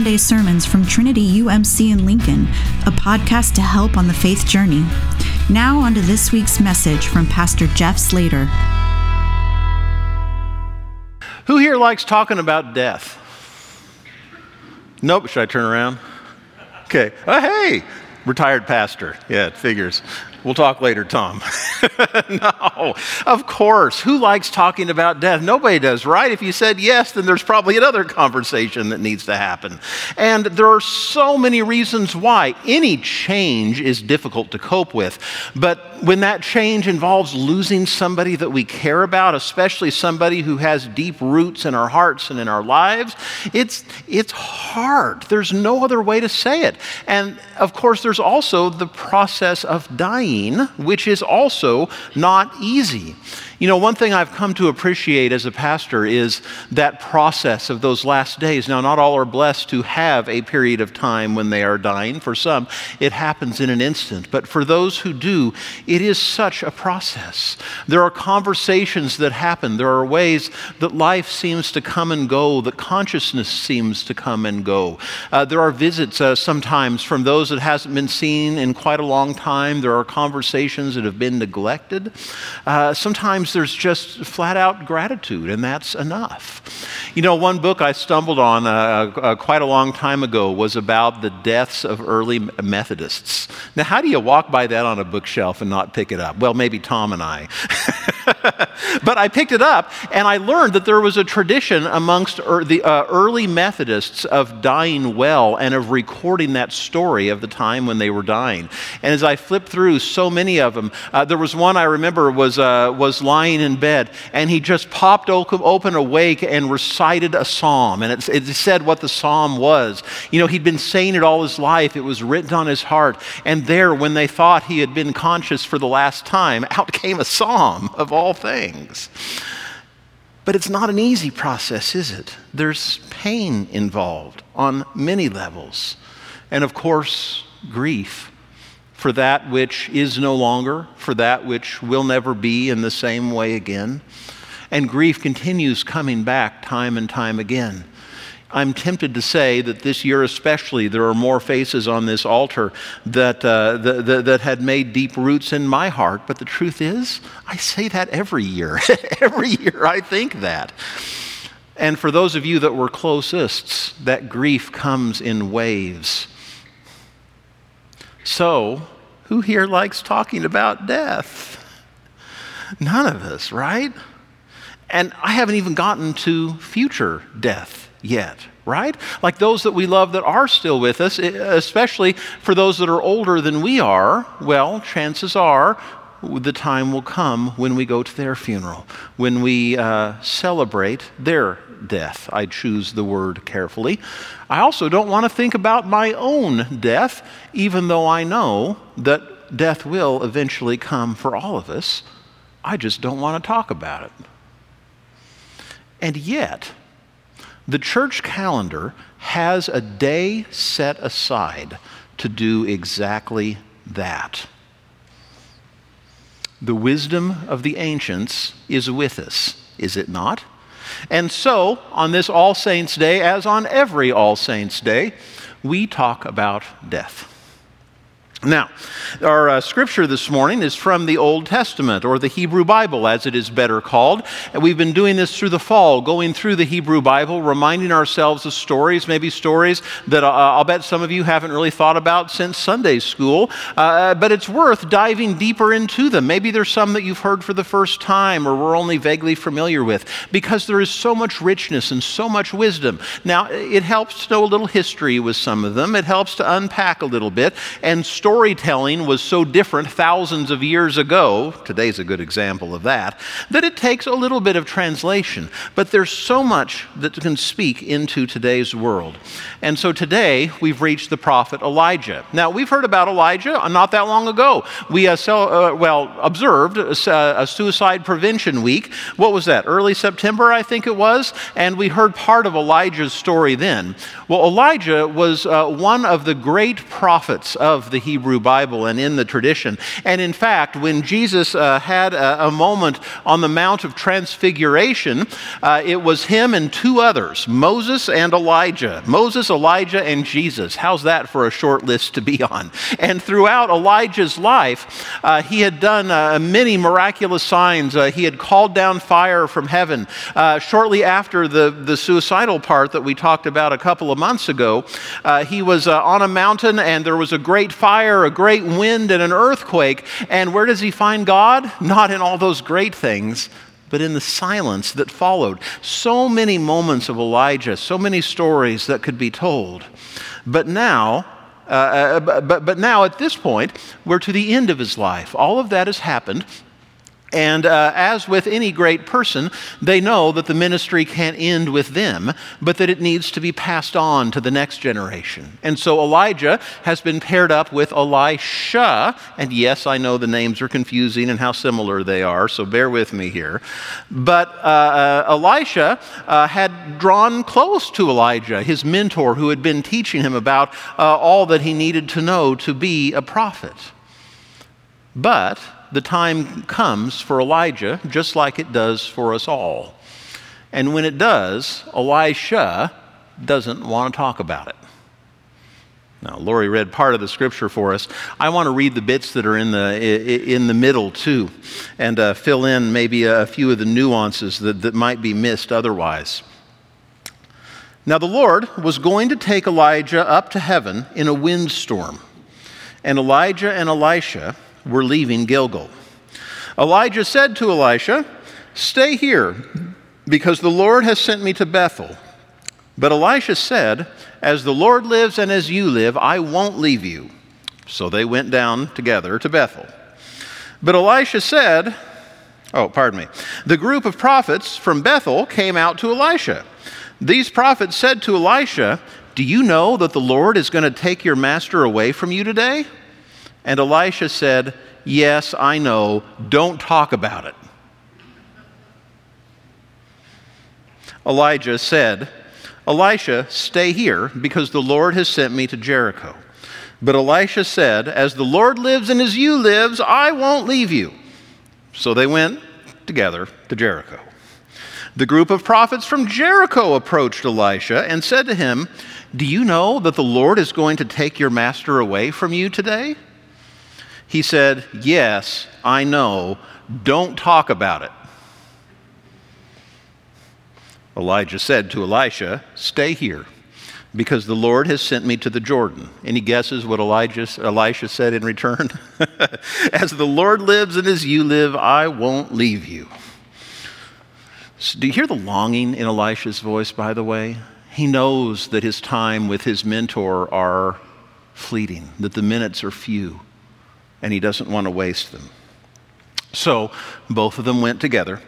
Sunday sermons from Trinity UMC in Lincoln, a podcast to help on the faith journey. Now, on to this week's message from Pastor Jeff Slater. Who here likes talking about death? Nope. Should I turn around? Okay. Oh, hey, retired pastor. Yeah, it figures. We'll talk later, Tom. no, of course. Who likes talking about death? Nobody does, right? If you said yes, then there's probably another conversation that needs to happen. And there are so many reasons why any change is difficult to cope with. But when that change involves losing somebody that we care about, especially somebody who has deep roots in our hearts and in our lives, it's, it's hard. There's no other way to say it. And of course, there's also the process of dying which is also not easy. You know, one thing I've come to appreciate as a pastor is that process of those last days. Now, not all are blessed to have a period of time when they are dying. For some, it happens in an instant. But for those who do, it is such a process. There are conversations that happen, there are ways that life seems to come and go, that consciousness seems to come and go. Uh, there are visits uh, sometimes from those that hasn't been seen in quite a long time. There are conversations that have been neglected. Uh, sometimes there's just flat out gratitude, and that's enough. You know, one book I stumbled on uh, uh, quite a long time ago was about the deaths of early Methodists. Now, how do you walk by that on a bookshelf and not pick it up? Well, maybe Tom and I. but I picked it up and I learned that there was a tradition amongst er, the uh, early Methodists of dying well and of recording that story of the time when they were dying. And as I flipped through so many of them, uh, there was one I remember was, uh, was lying in bed and he just popped open awake and recited a psalm. And it, it said what the psalm was. You know, he'd been saying it all his life, it was written on his heart. And there, when they thought he had been conscious for the last time, out came a psalm of all things. But it's not an easy process, is it? There's pain involved on many levels. And of course, grief for that which is no longer, for that which will never be in the same way again. And grief continues coming back time and time again. I'm tempted to say that this year, especially, there are more faces on this altar that, uh, that, that, that, had made deep roots in my heart. But the truth is, I say that every year. every year I think that. And for those of you that were closest, that grief comes in waves. So, who here likes talking about death? None of us, right? And I haven't even gotten to future death yet, right? Like those that we love that are still with us, especially for those that are older than we are, well, chances are the time will come when we go to their funeral, when we uh, celebrate their death. I choose the word carefully. I also don't want to think about my own death, even though I know that death will eventually come for all of us. I just don't want to talk about it. And yet, the church calendar has a day set aside to do exactly that. The wisdom of the ancients is with us, is it not? And so, on this All Saints' Day, as on every All Saints' Day, we talk about death. Now, our uh, scripture this morning is from the Old Testament, or the Hebrew Bible, as it is better called. And we've been doing this through the fall, going through the Hebrew Bible, reminding ourselves of stories, maybe stories that uh, I'll bet some of you haven't really thought about since Sunday school. Uh, but it's worth diving deeper into them. Maybe there's some that you've heard for the first time, or we're only vaguely familiar with, because there is so much richness and so much wisdom. Now, it helps to know a little history with some of them, it helps to unpack a little bit and story storytelling was so different thousands of years ago, today's a good example of that, that it takes a little bit of translation. But there's so much that can speak into today's world. And so today we've reached the prophet Elijah. Now, we've heard about Elijah not that long ago. We, uh, uh, well, observed a, a suicide prevention week. What was that? Early September, I think it was. And we heard part of Elijah's story then. Well, Elijah was uh, one of the great prophets of the Hebrew Hebrew Bible and in the tradition. And in fact, when Jesus uh, had a, a, moment on the Mount of Transfiguration, uh, it was him and two others, Moses and Elijah. Moses, Elijah, and Jesus. How's that for a short list to be on? And throughout Elijah's life, uh, he had done uh, many miraculous signs. Uh, he had called down fire from heaven. Uh, shortly after the, the suicidal part that we talked about a couple of months ago, he was on a mountain and there was a great fire, a great wind, and an earthquake. And where does he find God? Not in all those great things, but in the silence that followed. So many moments of Elijah, so many stories that could be told. But now, uh, uh, but, but now at this point, we're to the end of his life. All of that has happened. And uh, as with any great person, they know that the ministry can't end with them, but that it needs to be passed on to the next generation. And so Elijah has been paired up with Elisha. And yes, I know the names are confusing and how similar they are, so bear with me here. But uh, uh, Elisha uh, had drawn close to Elijah, his mentor, who had been teaching him about uh, all that he needed to know to be a prophet. But the time comes for Elijah, just like it does for us all. And when it does, Elisha doesn't want to talk about it. Now, Lori read part of the scripture for us. I want to read the bits that are in the, in the middle, too, and uh, fill in maybe a few of the nuances that, that might be missed otherwise. Now, the Lord was going to take Elijah up to heaven in a windstorm, and Elijah and Elisha were leaving Gilgal. Elijah said to Elisha, Stay here, because the Lord has sent me to Bethel. But Elisha said, As the Lord lives and as you live, I won't leave you. So they went down together to Bethel. But Elisha said, Oh, pardon me. The group of prophets from Bethel came out to Elisha. These prophets said to Elisha, Do you know that the Lord is going to take your master away from you today? And Elisha said, Yes, I know. Don't talk about it. Elijah said, Elisha, stay here because the Lord has sent me to Jericho. But Elisha said, As the Lord lives and as you lives, I won't leave you. So they went together to Jericho. The group of prophets from Jericho approached Elisha and said to him, Do you know that the Lord is going to take your master away from you today? He said, Yes, I know. Don't talk about it. Elijah said to Elisha, Stay here, because the Lord has sent me to the Jordan. Any guesses what Elijah, Elisha said in return? as the Lord lives and as you live, I won't leave you. So do you hear the longing in Elisha's voice, by the way? He knows that his time with his mentor are fleeting, that the minutes are few and he doesn't want to waste them. So both of them went together.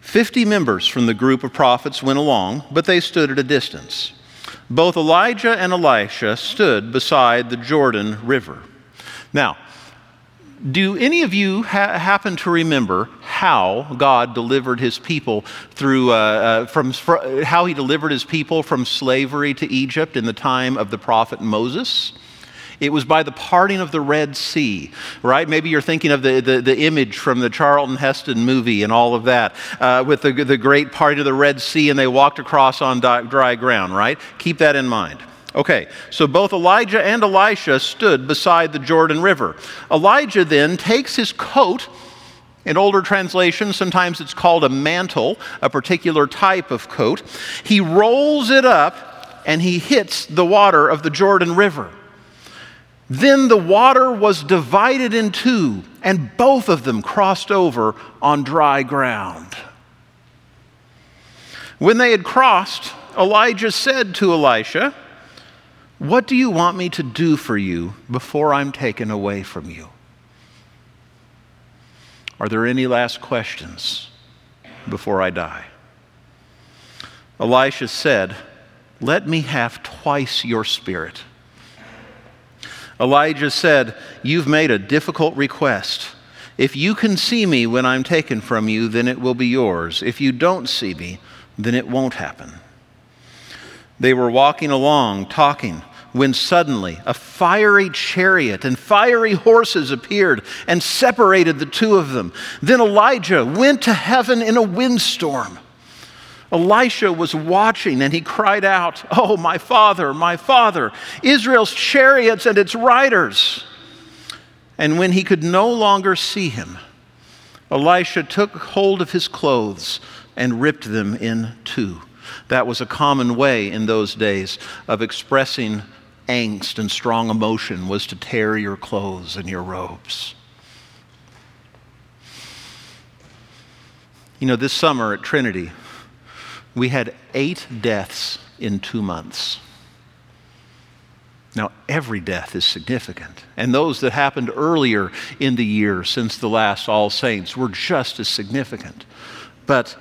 Fifty members from the group of prophets went along, but they stood at a distance. Both Elijah and Elisha stood beside the Jordan River. Now, do any of you ha- happen to remember how God delivered his people through, uh, uh, from, fr- how he delivered his people from slavery to Egypt in the time of the prophet Moses? It was by the parting of the Red Sea, right? Maybe you're thinking of the, the, the image from the Charlton Heston movie and all of that, uh, with the, the great parting of the Red Sea and they walked across on dry ground, right? Keep that in mind. Okay, so both Elijah and Elisha stood beside the Jordan River. Elijah then takes his coat. In older translations, sometimes it's called a mantle, a particular type of coat. He rolls it up and he hits the water of the Jordan River. Then the water was divided in two, and both of them crossed over on dry ground. When they had crossed, Elijah said to Elisha, What do you want me to do for you before I'm taken away from you? Are there any last questions before I die? Elisha said, Let me have twice your spirit. Elijah said, You've made a difficult request. If you can see me when I'm taken from you, then it will be yours. If you don't see me, then it won't happen. They were walking along, talking, when suddenly a fiery chariot and fiery horses appeared and separated the two of them. Then Elijah went to heaven in a windstorm. Elisha was watching and he cried out, Oh, my father, my father, Israel's chariots and its riders. And when he could no longer see him, Elisha took hold of his clothes and ripped them in two. That was a common way in those days of expressing angst and strong emotion was to tear your clothes and your robes. You know, this summer at Trinity, we had eight deaths in two months. Now, every death is significant, and those that happened earlier in the year since the last All Saints were just as significant. But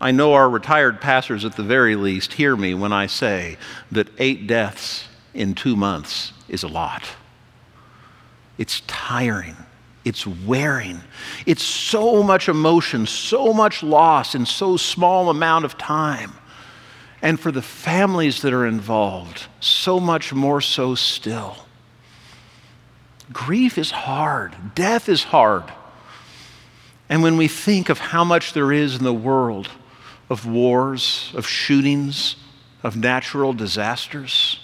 I know our retired pastors, at the very least, hear me when I say that eight deaths in two months is a lot. It's tiring. It's wearing. It's so much emotion, so much loss in so small amount of time. And for the families that are involved, so much more so still. Grief is hard. Death is hard. And when we think of how much there is in the world of wars, of shootings, of natural disasters,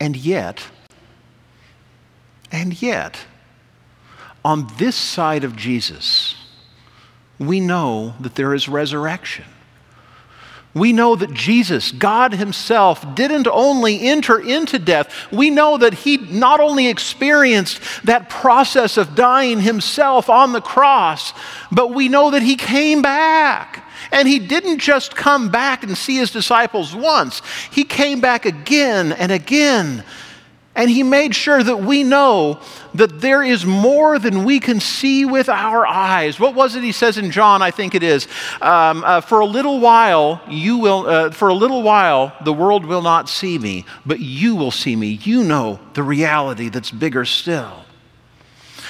And yet, and yet, on this side of Jesus, we know that there is resurrection. We know that Jesus, God Himself, didn't only enter into death. We know that He not only experienced that process of dying Himself on the cross, but we know that He came back. And he didn't just come back and see his disciples once, he came back again and again. And he made sure that we know that there is more than we can see with our eyes. What was it he says in John? I think it is. Um, uh, for a little while, you will, uh, for a little while, the world will not see me, but you will see me. You know the reality that's bigger still.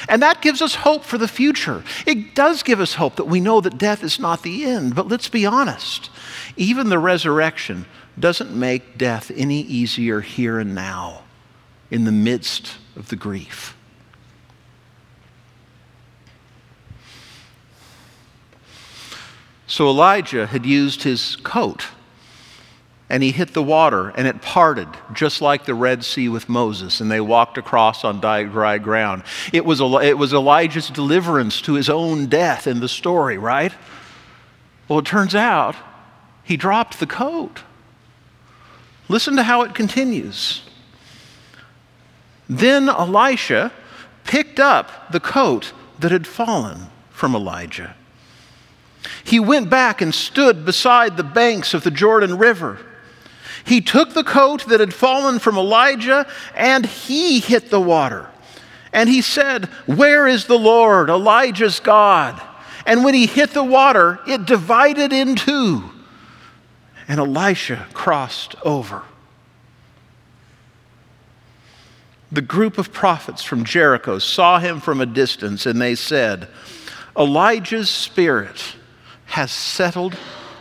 And that gives us hope for the future. It does give us hope that we know that death is not the end. But let's be honest, even the resurrection doesn't make death any easier here and now in the midst of the grief. So Elijah had used his coat and he hit the water and it parted just like the red sea with moses and they walked across on dry ground. It was, it was elijah's deliverance to his own death in the story right? Well it turns out he dropped the coat. Listen to how it continues then elisha picked up the coat that had fallen from elijah he went back and stood beside the banks of the jordan river he took the coat that had fallen from Elijah and he hit the water. And he said, Where is the Lord, Elijah's God? And when he hit the water, it divided in two. And Elisha crossed over. The group of prophets from Jericho saw him from a distance and they said, Elijah's spirit has settled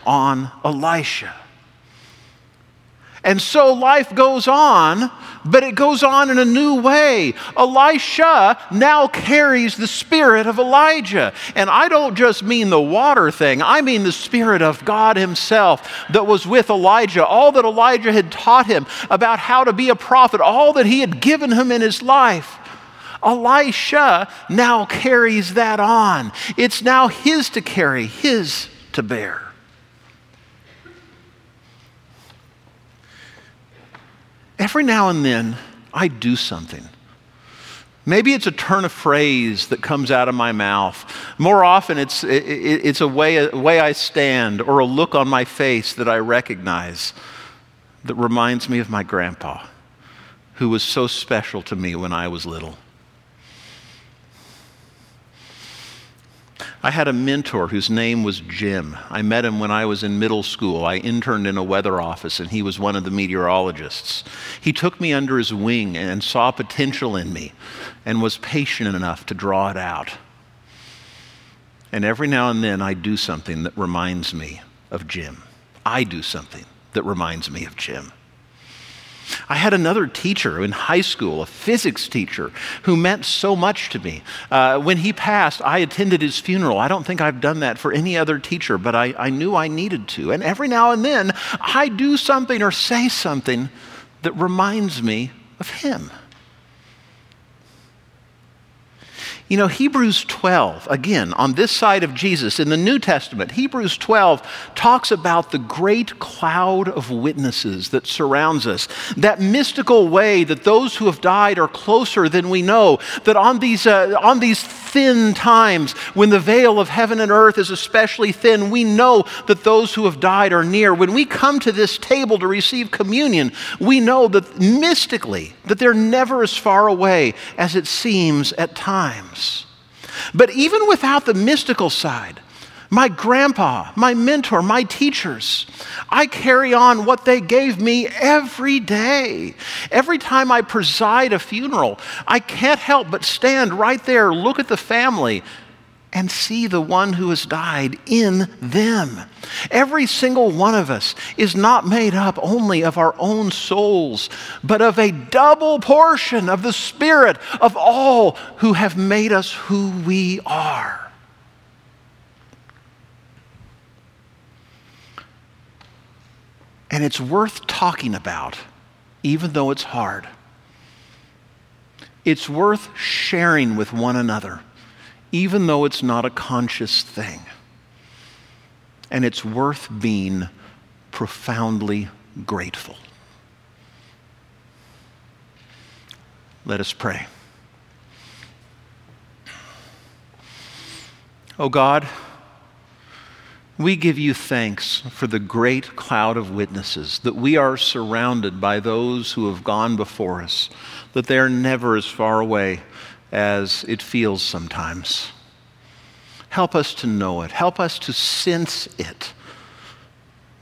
on Elisha. And so life goes on, but it goes on in a new way. Elisha now carries the spirit of Elijah. And I don't just mean the water thing, I mean the spirit of God Himself that was with Elijah. All that Elijah had taught him about how to be a prophet, all that he had given him in his life. Elisha now carries that on. It's now his to carry, his to bear. Every now and then I do something. Maybe it's a turn of phrase that comes out of my mouth. More often, it's, it, it's a, way, a way I stand or a look on my face that I recognize that reminds me of my grandpa, who was so special to me when I was little. I had a mentor whose name was Jim. I met him when I was in middle school. I interned in a weather office, and he was one of the meteorologists. He took me under his wing and saw potential in me and was patient enough to draw it out. And every now and then, I do something that reminds me of Jim. I do something that reminds me of Jim. I had another teacher in high school, a physics teacher, who meant so much to me. Uh, when he passed, I attended his funeral. I don't think I've done that for any other teacher, but I, I knew I needed to. And every now and then, I do something or say something that reminds me of him. You know, Hebrews 12, again, on this side of Jesus in the New Testament, Hebrews 12 talks about the great cloud of witnesses that surrounds us. That mystical way that those who have died are closer than we know. That on these, uh, on these thin times, when the veil of heaven and earth is especially thin, we know that those who have died are near. When we come to this table to receive communion, we know that mystically, that they're never as far away as it seems at times. But even without the mystical side, my grandpa, my mentor, my teachers, I carry on what they gave me every day. Every time I preside a funeral, I can't help but stand right there, look at the family, and see the one who has died in them. Every single one of us is not made up only of our own souls, but of a double portion of the Spirit of all who have made us who we are. And it's worth talking about, even though it's hard. It's worth sharing with one another even though it's not a conscious thing. And it's worth being profoundly grateful. Let us pray. Oh God, we give you thanks for the great cloud of witnesses, that we are surrounded by those who have gone before us, that they are never as far away as it feels sometimes. Help us to know it. Help us to sense it.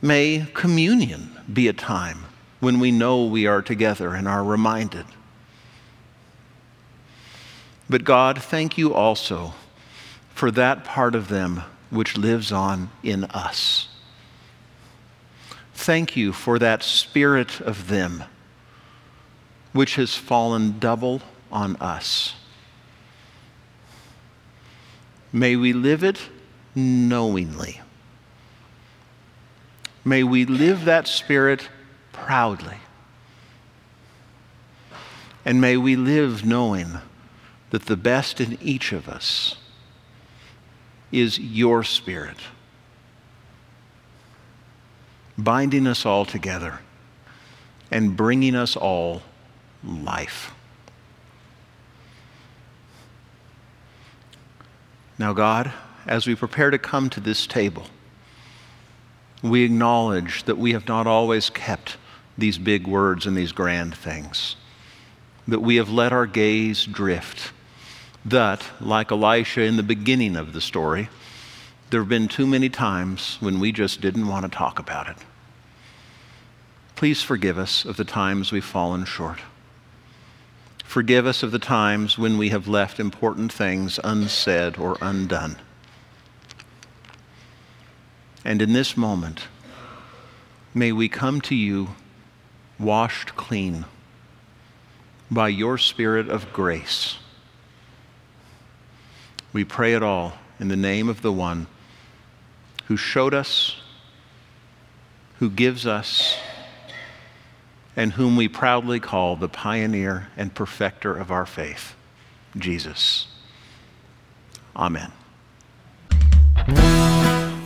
May communion be a time when we know we are together and are reminded. But God, thank you also for that part of them which lives on in us. Thank you for that spirit of them which has fallen double on us. May we live it knowingly. May we live that spirit proudly. And may we live knowing that the best in each of us is your spirit, binding us all together and bringing us all life. Now, God, as we prepare to come to this table, we acknowledge that we have not always kept these big words and these grand things, that we have let our gaze drift, that, like Elisha in the beginning of the story, there have been too many times when we just didn't want to talk about it. Please forgive us of the times we've fallen short. Forgive us of the times when we have left important things unsaid or undone. And in this moment, may we come to you washed clean by your Spirit of grace. We pray it all in the name of the one who showed us, who gives us, and whom we proudly call the pioneer and perfecter of our faith, Jesus. Amen.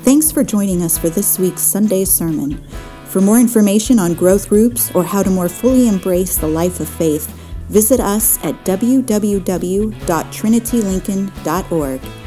Thanks for joining us for this week's Sunday sermon. For more information on growth groups or how to more fully embrace the life of faith, visit us at www.trinitylincoln.org.